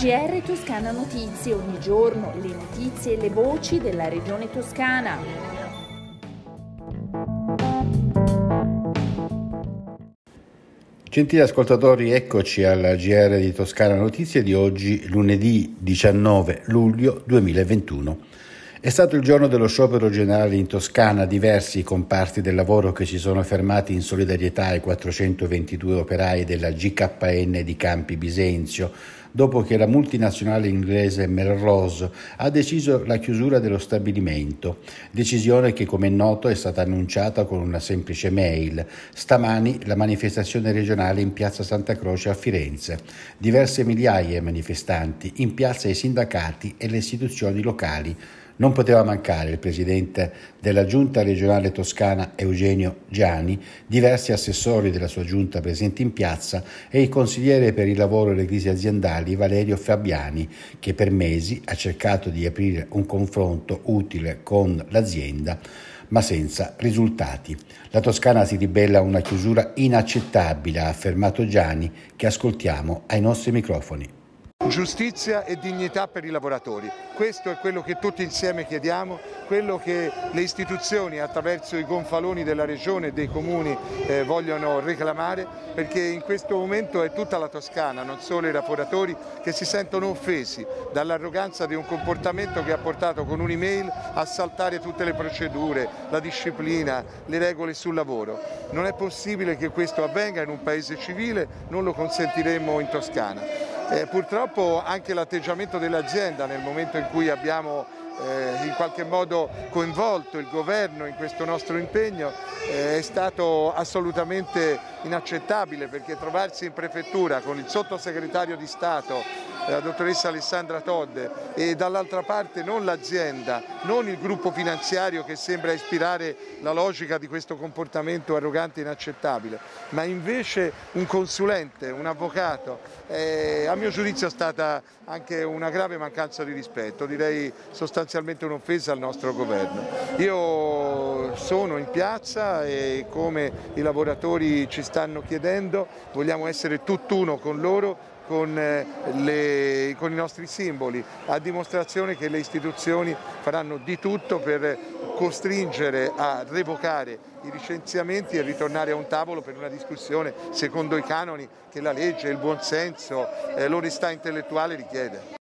GR Toscana Notizie, ogni giorno le notizie e le voci della regione toscana. Gentili ascoltatori, eccoci al GR di Toscana Notizie di oggi, lunedì 19 luglio 2021. È stato il giorno dello sciopero generale in Toscana, diversi comparti del lavoro che si sono fermati in solidarietà ai 422 operai della GKN di Campi Bisenzio, dopo che la multinazionale inglese Melrose ha deciso la chiusura dello stabilimento, decisione che come è noto è stata annunciata con una semplice mail. Stamani la manifestazione regionale in piazza Santa Croce a Firenze. Diverse migliaia di manifestanti, in piazza i sindacati e le istituzioni locali. Non poteva mancare il presidente della giunta regionale toscana Eugenio Giani, diversi assessori della sua giunta presenti in piazza e il consigliere per il lavoro e le crisi aziendali Valerio Fabiani, che per mesi ha cercato di aprire un confronto utile con l'azienda ma senza risultati. La Toscana si ribella a una chiusura inaccettabile, ha affermato Gianni, che ascoltiamo ai nostri microfoni. Giustizia e dignità per i lavoratori. Questo è quello che tutti insieme chiediamo, quello che le istituzioni attraverso i gonfaloni della regione e dei comuni eh, vogliono reclamare perché in questo momento è tutta la Toscana, non solo i lavoratori, che si sentono offesi dall'arroganza di un comportamento che ha portato con un'email a saltare tutte le procedure, la disciplina, le regole sul lavoro. Non è possibile che questo avvenga in un paese civile, non lo consentiremo in Toscana. Eh, purtroppo anche l'atteggiamento dell'azienda nel momento in cui abbiamo eh, in qualche modo coinvolto il governo in questo nostro impegno eh, è stato assolutamente inaccettabile perché trovarsi in prefettura con il sottosegretario di Stato la dottoressa Alessandra Todde e dall'altra parte non l'azienda, non il gruppo finanziario che sembra ispirare la logica di questo comportamento arrogante e inaccettabile, ma invece un consulente, un avvocato. Eh, a mio giudizio è stata anche una grave mancanza di rispetto, direi sostanzialmente un'offesa al nostro governo. Io sono in piazza e come i lavoratori ci stanno chiedendo vogliamo essere tutt'uno con loro con, eh, le, con, i nostri simboli, a dimostrazione che le istituzioni faranno di tutto per costringere a revocare i licenziamenti e ritornare a un tavolo per una discussione secondo i canoni che la legge, il buonsenso, eh, l'onestà intellettuale richiede.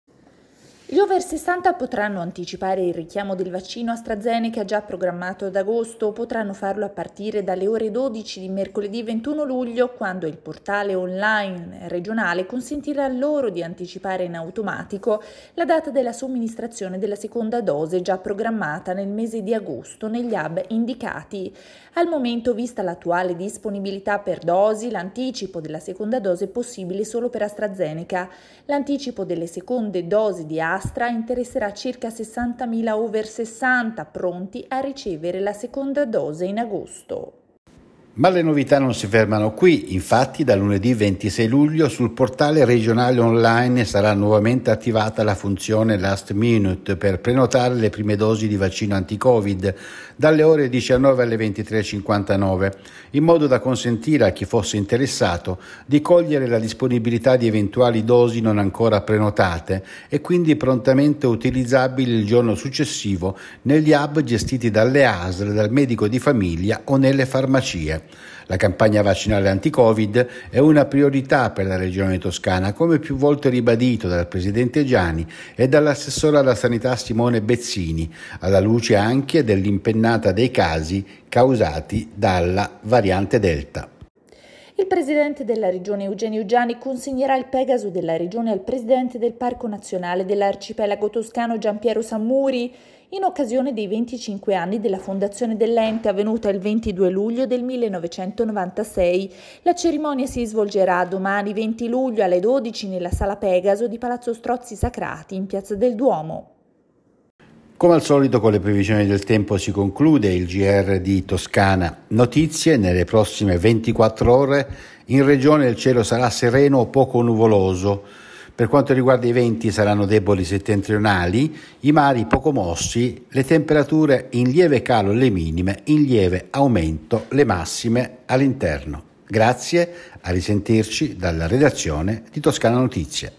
Gli over 60 potranno anticipare il richiamo del vaccino AstraZeneca già programmato ad agosto, potranno farlo a partire dalle ore 12 di mercoledì 21 luglio, quando il portale online regionale consentirà loro di anticipare in automatico la data della somministrazione della seconda dose già programmata nel mese di agosto negli hub indicati. Al momento, vista l'attuale disponibilità per dosi, l'anticipo della seconda dose è possibile solo per AstraZeneca. L'anticipo delle seconde dosi di Astra Astra interesserà circa 60.000 over 60 pronti a ricevere la seconda dose in agosto. Ma le novità non si fermano qui, infatti da lunedì 26 luglio sul portale regionale online sarà nuovamente attivata la funzione Last Minute per prenotare le prime dosi di vaccino anti-Covid dalle ore 19 alle 23.59, in modo da consentire a chi fosse interessato di cogliere la disponibilità di eventuali dosi non ancora prenotate e quindi prontamente utilizzabili il giorno successivo negli hub gestiti dalle ASL, dal medico di famiglia o nelle farmacie. La campagna vaccinale anti-Covid è una priorità per la Regione Toscana, come più volte ribadito dal Presidente Gianni e dall'assessore alla sanità Simone Bezzini, alla luce anche dell'impennata dei casi causati dalla variante Delta. Il presidente della regione Eugenio Gianni consegnerà il Pegaso della regione al presidente del Parco Nazionale dell'Arcipelago Toscano Giampiero Sammuri in occasione dei 25 anni della fondazione dell'ente avvenuta il 22 luglio del 1996. La cerimonia si svolgerà domani 20 luglio alle 12 nella Sala Pegaso di Palazzo Strozzi Sacrati in Piazza del Duomo. Come al solito con le previsioni del tempo si conclude il GR di Toscana. Notizie nelle prossime 24 ore. In regione il cielo sarà sereno o poco nuvoloso. Per quanto riguarda i venti saranno deboli settentrionali, i mari poco mossi, le temperature in lieve calo le minime, in lieve aumento le massime all'interno. Grazie, a risentirci dalla redazione di Toscana Notizie.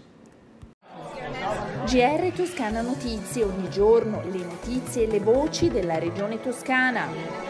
GR Toscana Notizie, ogni giorno le notizie e le voci della regione toscana.